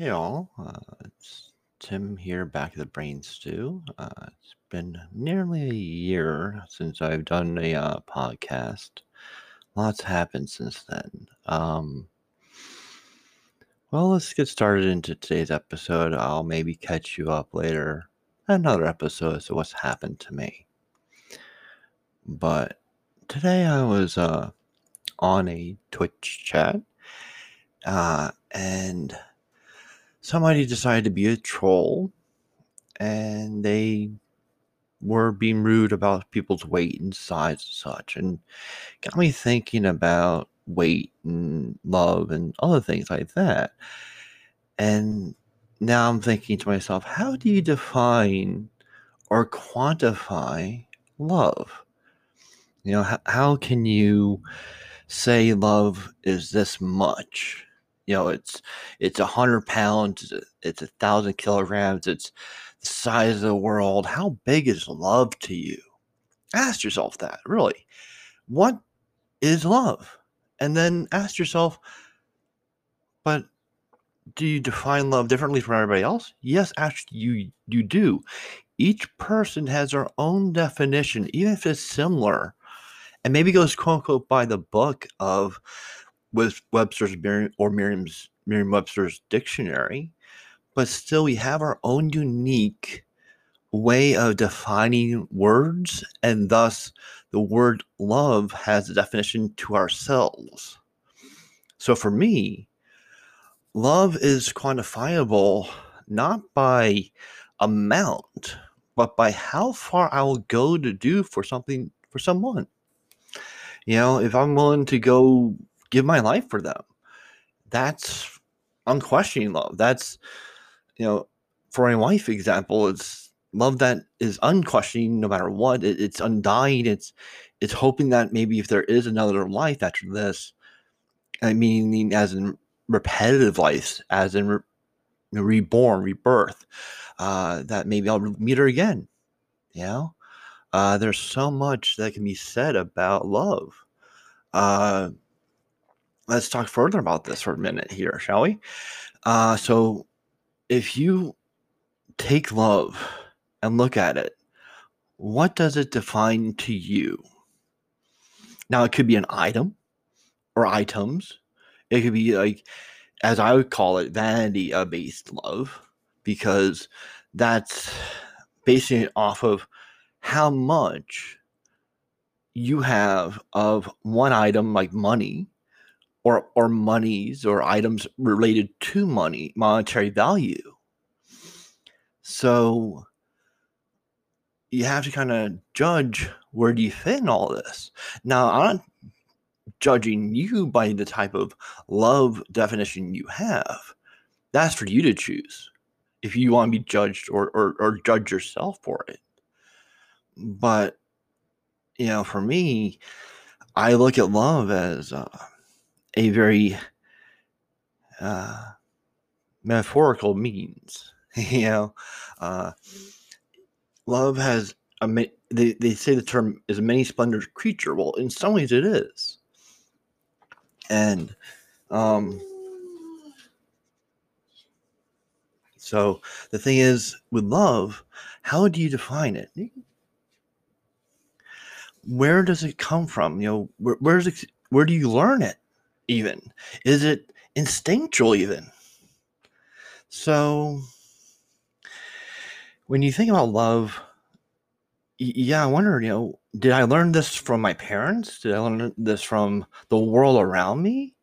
Hey all, uh, it's Tim here back at the Brain Stew. Uh, it's been nearly a year since I've done a uh, podcast. Lots happened since then. Um, well, let's get started into today's episode. I'll maybe catch you up later, another episode to what's happened to me. But today I was uh, on a Twitch chat, uh, and somebody decided to be a troll and they were being rude about people's weight and size and such and got me thinking about weight and love and other things like that. And now i'm thinking to myself how do you define or quantify love? You know how, how can you say love is this much you know it's it's a hundred pounds it's a thousand kilograms it's the size of the world. How big is love to you? Ask yourself that really. What is love? And then ask yourself but do you define love differently from everybody else? Yes actually you you do. Each person has their own definition even if it's similar. And maybe goes quote unquote by the book of with Webster's or Merriam's Merriam-Webster's dictionary, but still we have our own unique way of defining words, and thus the word love has a definition to ourselves. So for me, love is quantifiable not by amount, but by how far I will go to do for something for someone. You know, if I'm willing to go give my life for them. That's unquestioning love. That's, you know, for a wife example, it's love that is unquestioning no matter what. It, it's undying. It's it's hoping that maybe if there is another life after this, I mean, as in repetitive life, as in re, reborn, rebirth, uh, that maybe I'll meet her again. You know, uh, there's so much that can be said about love. Uh, let's talk further about this for a minute here, shall we? Uh, so, if you take love and look at it, what does it define to you? Now, it could be an item or items. It could be like, as I would call it, vanity based love, because that's basing it off of how much you have of one item like money or or monies or items related to money, monetary value. So you have to kind of judge where do you fit in all this. Now, I'm not judging you by the type of love definition you have. That's for you to choose if you want to be judged or, or, or judge yourself for it. But, you know, for me, I look at love as uh, a very uh, metaphorical means. you know, uh, love has a they, they say the term is a many splendored creature. Well, in some ways it is. And um, so the thing is with love, how do you define it? Where does it come from? You know, where, where's it, where do you learn it? Even? Is it instinctual even? So when you think about love, yeah, I wonder, you know, did I learn this from my parents? Did I learn this from the world around me?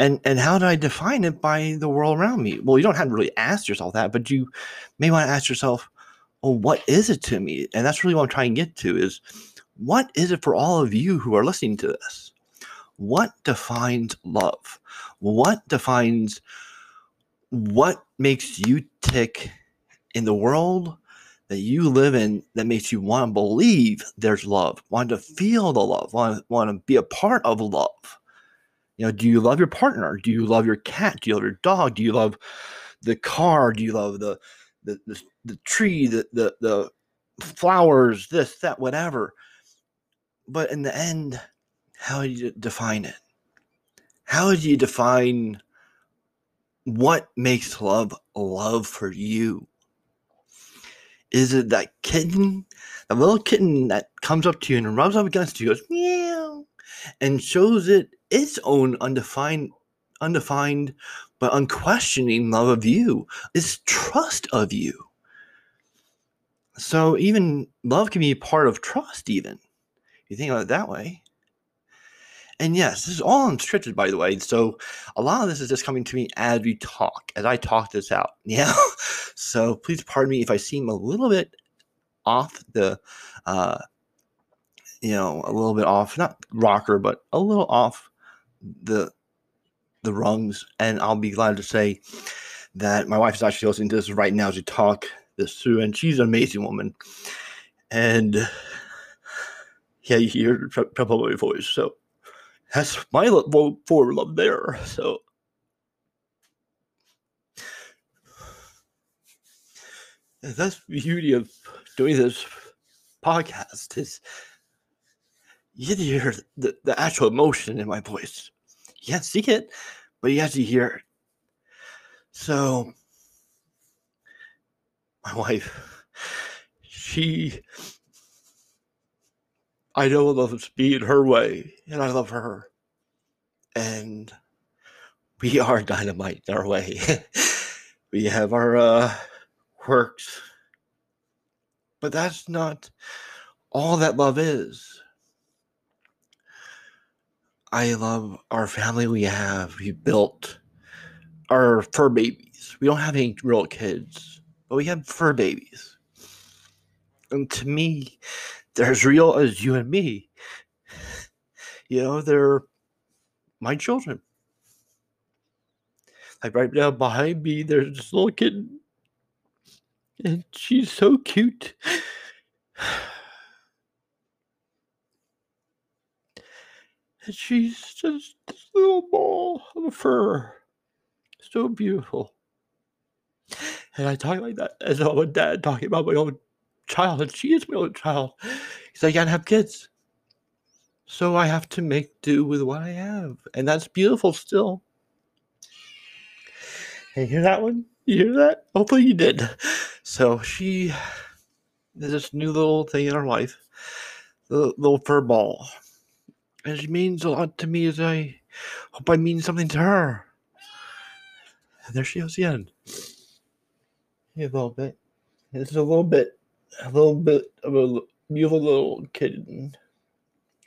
And and how did I define it by the world around me? Well, you don't have to really ask yourself that, but you may want to ask yourself, well, what is it to me? And that's really what I'm trying to get to is what is it for all of you who are listening to this? What defines love? What defines what makes you tick in the world that you live in that makes you want to believe there's love, want to feel the love, want to, want to be a part of love? You know, do you love your partner? Do you love your cat? Do you love your dog? Do you love the car? Do you love the the the, the tree, the, the the flowers, this, that, whatever? But in the end, how do you define it? How do you define what makes love love for you? Is it that kitten, the little kitten that comes up to you and rubs up against you, goes meow, and shows it its own undefined, undefined but unquestioning love of you, its trust of you. So even love can be part of trust, even. If you think about it that way. And yes, this is all unscripted, by the way. So a lot of this is just coming to me as we talk, as I talk this out. Yeah. so please pardon me if I seem a little bit off the, uh, you know, a little bit off, not rocker, but a little off the the rungs. And I'll be glad to say that my wife is actually listening to this right now as we talk this through, and she's an amazing woman. And yeah, you hear probably voice. So that's my vote for love there. So that's the beauty of doing this podcast is you get to hear the, the actual emotion in my voice. You can't see it, but you actually hear it. So my wife, she I know loves me in her way, and I love her. And we are dynamite in our way. we have our uh, quirks, but that's not all that love is. I love our family we have. We built our fur babies. We don't have any real kids, but we have fur babies. And to me, they're as real as you and me. You know, they're my children. Like right now behind me, there's this little kitten. And she's so cute. And she's just this little ball of fur. So beautiful. And I talk like that as I'm a dad talking about my own child, she is my own child. Because I can't have kids. So I have to make do with what I have. And that's beautiful still. Hey, hear that one? You hear that? Hopefully you did. So she is this new little thing in her life. The little fur ball. And she means a lot to me as I hope I mean something to her. And there she goes again. A little bit. It's a little bit a little bit of a beautiful little kitten.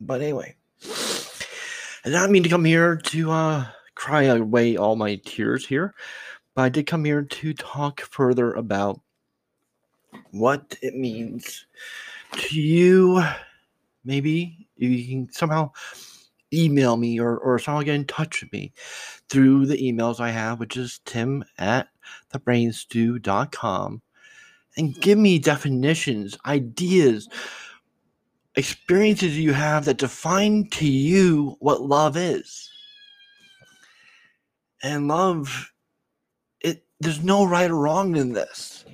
But anyway, I did not mean to come here to uh, cry away all my tears here, but I did come here to talk further about what it means to you. Maybe you can somehow email me or, or somehow get in touch with me through the emails I have, which is tim at thebrainstew.com and give me definitions, ideas, experiences you have that define to you what love is. And love, it there's no right or wrong in this.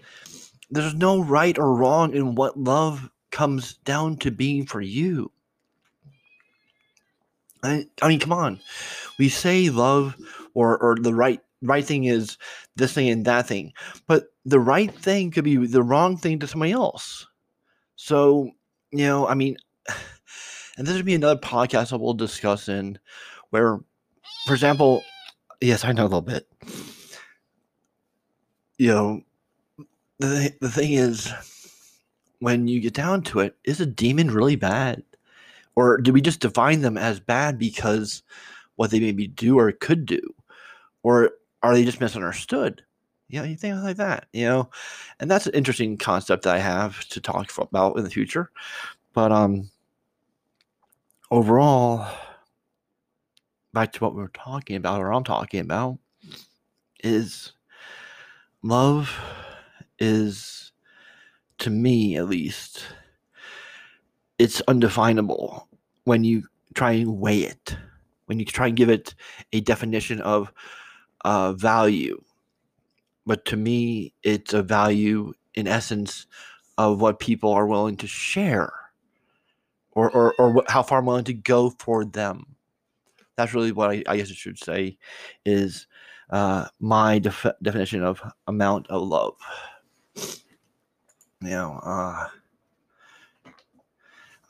There's no right or wrong in what love comes down to being for you. I, I mean, come on. We say love or, or the right right thing is this thing and that thing. But the right thing could be the wrong thing to somebody else. So, you know, I mean, and this would be another podcast that we'll discuss in where, for example, yes, I know a little bit. You know, the, the thing is, when you get down to it, is a demon really bad? Or do we just define them as bad because what they maybe do or could do? Or are they just misunderstood? You know, you think like that, you know, and that's an interesting concept that I have to talk about in the future. But um, overall, back to what we were talking about, or I'm talking about, is love is to me at least it's undefinable when you try and weigh it when you try and give it a definition of uh, value. But to me, it's a value in essence of what people are willing to share or, or, or how far I'm willing to go for them. that's really what I, I guess I should say is uh, my def- definition of amount of love. You know, uh,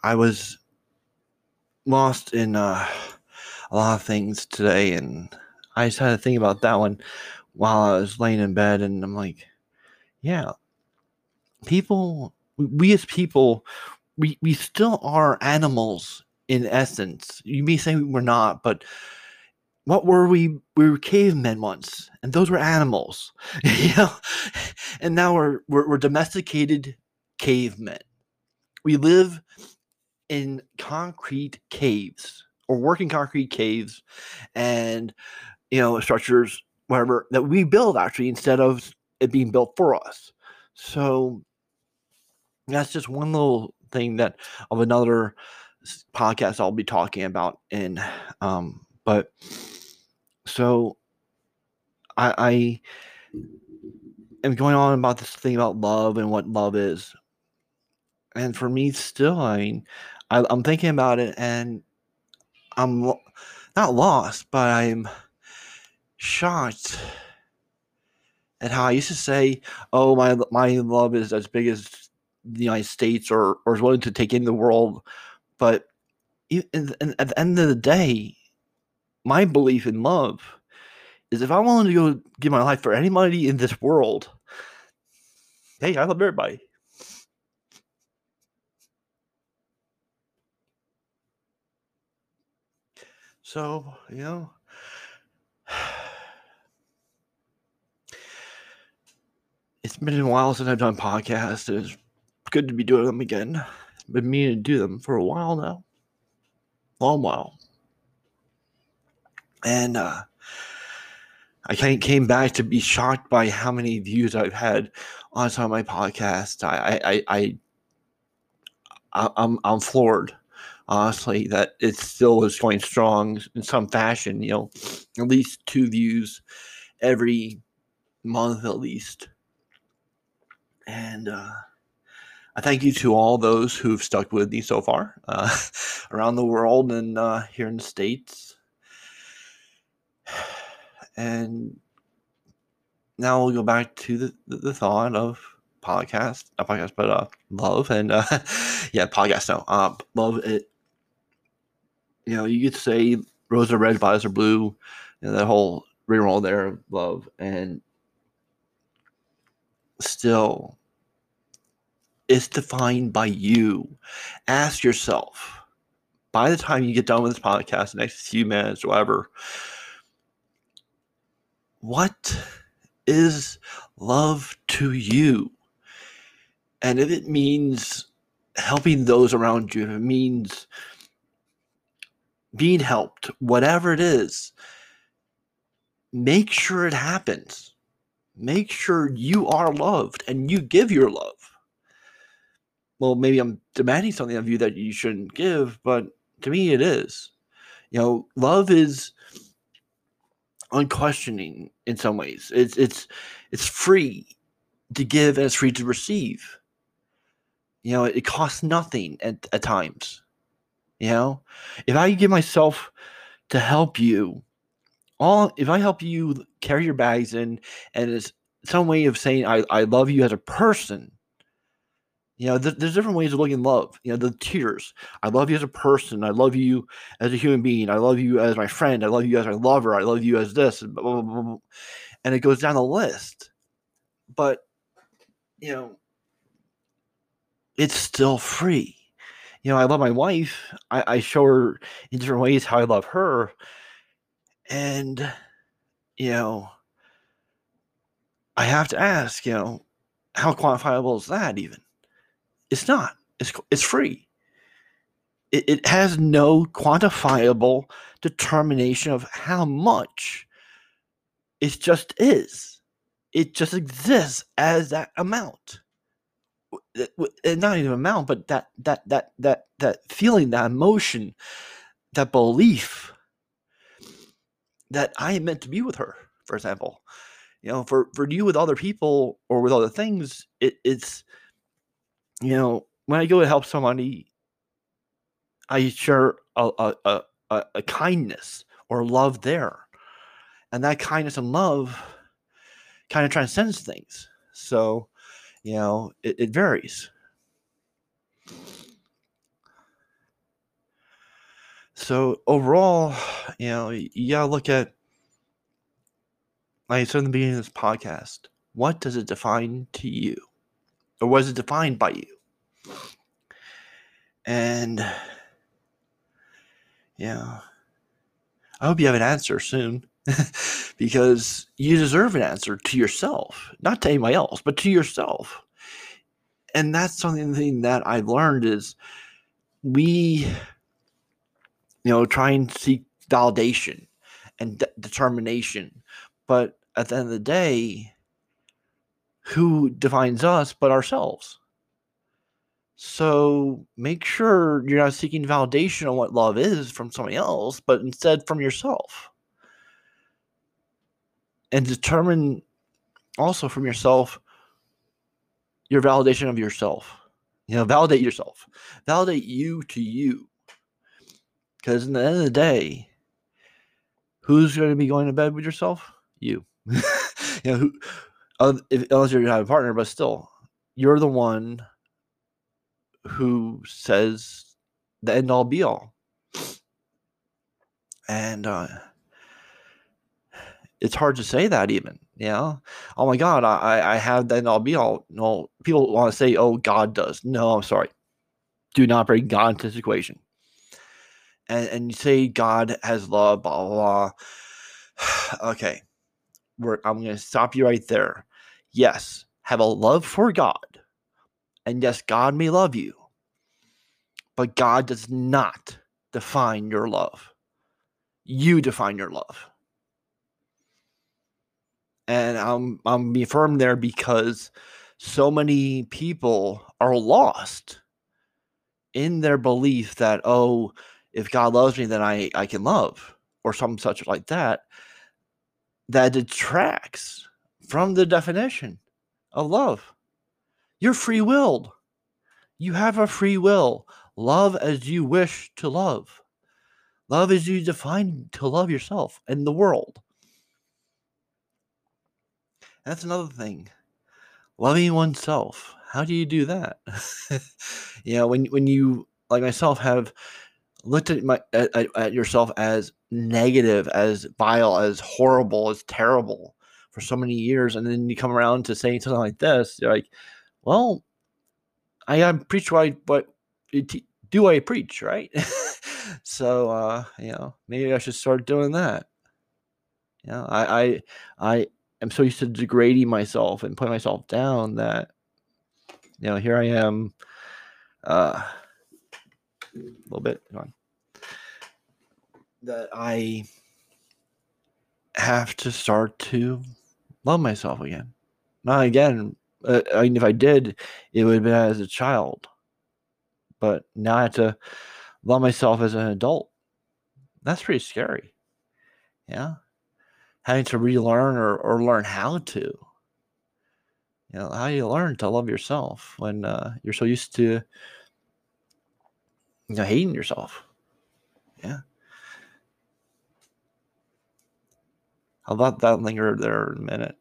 I was lost in uh, a lot of things today, and I just had to think about that one while I was laying in bed, and I'm like, yeah, people, we as people, we we still are animals in essence. You may say we're not, but what were we? We were cavemen once, and those were animals, you know. And now we're, we're we're domesticated cavemen. We live in concrete caves or working concrete caves, and you know structures, whatever that we build actually instead of it being built for us. So that's just one little thing that of another podcast I'll be talking about in um but so I, I am going on about this thing about love and what love is. And for me, still, I mean, I, am thinking about it and I'm not lost, but I'm shocked at how I used to say, "Oh, my my love is as big as the United States, or or is willing to take in the world." But at the end of the day, my belief in love is if I wanted to go give my life for anybody in this world, hey, I love everybody. So, you know, it's been a while since I've done podcasts. It's good to be doing them again. Been meaning to do them for a while now. Long while. And uh, I came back to be shocked by how many views I've had on some of my podcasts. I, I, I, I I'm, I'm floored, honestly, that it still is going strong in some fashion. You know, at least two views every month, at least. And uh, I thank you to all those who've stuck with me so far uh, around the world and uh, here in the states and now we'll go back to the, the, thought of podcast, not podcast, but uh, love and uh, yeah, podcast. No, uh, love it. You know, you could say roses are red, violets are blue. You know, that whole reroll there of love, and still, it's defined by you. Ask yourself. By the time you get done with this podcast, the next few minutes, whatever, what is love to you? And if it means helping those around you, if it means being helped, whatever it is, make sure it happens. Make sure you are loved and you give your love. Well, maybe I'm demanding something of you that you shouldn't give, but to me it is. You know, love is unquestioning in some ways. It's it's it's free to give and it's free to receive. You know, it, costs nothing at, at times. You know, if I give myself to help you, all if I help you carry your bags in, and it's some way of saying I, I love you as a person, you know, th- there's different ways of looking love. You know, the tears. I love you as a person. I love you as a human being. I love you as my friend. I love you as my lover. I love you as this. Blah, blah, blah, and it goes down the list. But, you know, it's still free. You know, I love my wife. I, I show her in different ways how I love her. And, you know, I have to ask, you know, how quantifiable is that even? It's not. It's it's free. It, it has no quantifiable determination of how much. It just is. It just exists as that amount. And eh, not even amount, but that that that that that feeling, that emotion, that belief that I am meant to be with her, for example. You know, for, for you with other people or with other things, it, it's you know, when I go to help somebody, I share a, a, a, a kindness or love there. And that kindness and love kind of transcends things. So, you know, it, it varies. So overall, you know, you gotta look at like I said in the beginning of this podcast, what does it define to you? Or was it defined by you? And yeah. I hope you have an answer soon because you deserve an answer to yourself, not to anybody else, but to yourself. And that's something that I learned is we, you know, try and seek validation and de- determination. But at the end of the day, who defines us but ourselves? So make sure you're not seeking validation on what love is from somebody else, but instead from yourself. And determine also from yourself your validation of yourself. You know, validate yourself. Validate you to you. Because in the end of the day, who's going to be going to bed with yourself? You. you know, who, unless you're not a partner, but still, you're the one who says the end all be all. And uh, it's hard to say that even, you know? Oh my God, I, I have the end all be all. No, people want to say, oh, God does. No, I'm sorry. Do not bring God into this equation. And, and you say God has love, blah, blah, blah. okay. We're, I'm going to stop you right there. Yes, have a love for God. And yes, God may love you. But God does not define your love. You define your love. And I'm I'm being firm there because so many people are lost in their belief that, oh, if God loves me, then I, I can love, or something such like that, that detracts from the definition of love. You're free willed. You have a free will. Love as you wish to love. Love as you define to love yourself and the world. That's another thing. Loving oneself. How do you do that? you know, when when you like myself have looked at my at, at yourself as negative, as vile, as horrible, as terrible for so many years, and then you come around to saying something like this, you're like, well, I am preach what what do I preach, right? so uh, you know, maybe I should start doing that. You know, I I I am so used to degrading myself and putting myself down that you know, here I am uh a little bit on that I have to start to love myself again. Not again. Uh, I mean, if I did, it would have been as a child but now I have to love myself as an adult. That's pretty scary. Yeah. Having to relearn or, or learn how to. You know, how you learn to love yourself when uh, you're so used to you know hating yourself? Yeah. I'll let that linger there a minute?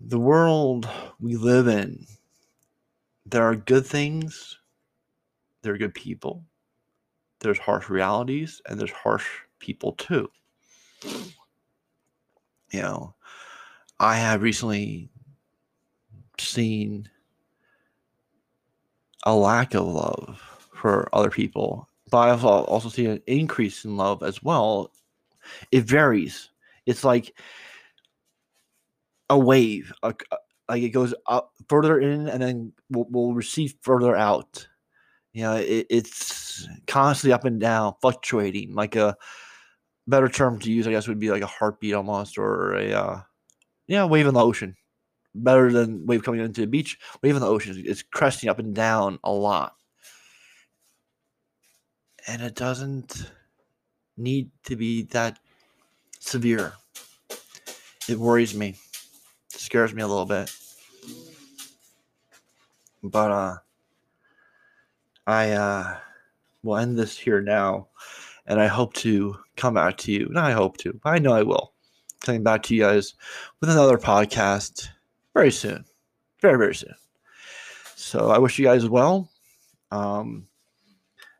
the world we live in, there are good things, there are good people, there's harsh realities, and there's harsh people too. You know, I have recently seen a lack of love for other people, but I've also seen an increase in love as well. It varies. It's like a wave, a, a, like it goes up further in and then will will receive further out. You know, it, it's constantly up and down, fluctuating. Like a better term to use, I guess, would be like a heartbeat almost, or a uh, yeah, wave in the ocean. Better than wave coming into the beach. Wave even the ocean is cresting up and down a lot, and it doesn't need to be that severe. It worries me scares me a little bit. But uh I uh, will end this here now, and I hope to come back to you. Not I hope to, I know I will. Coming back to you guys with another podcast very soon, very very soon. So I wish you guys well. Um,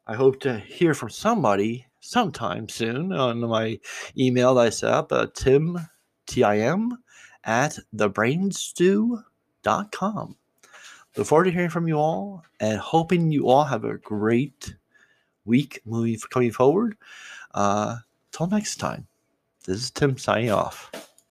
I hope to hear from somebody sometime soon on my email that I set up, uh, Tim, T I M, at thebrainstew.com. Look forward to hearing from you all and hoping you all have a great week moving coming forward. Uh, till next time, this is Tim signing off.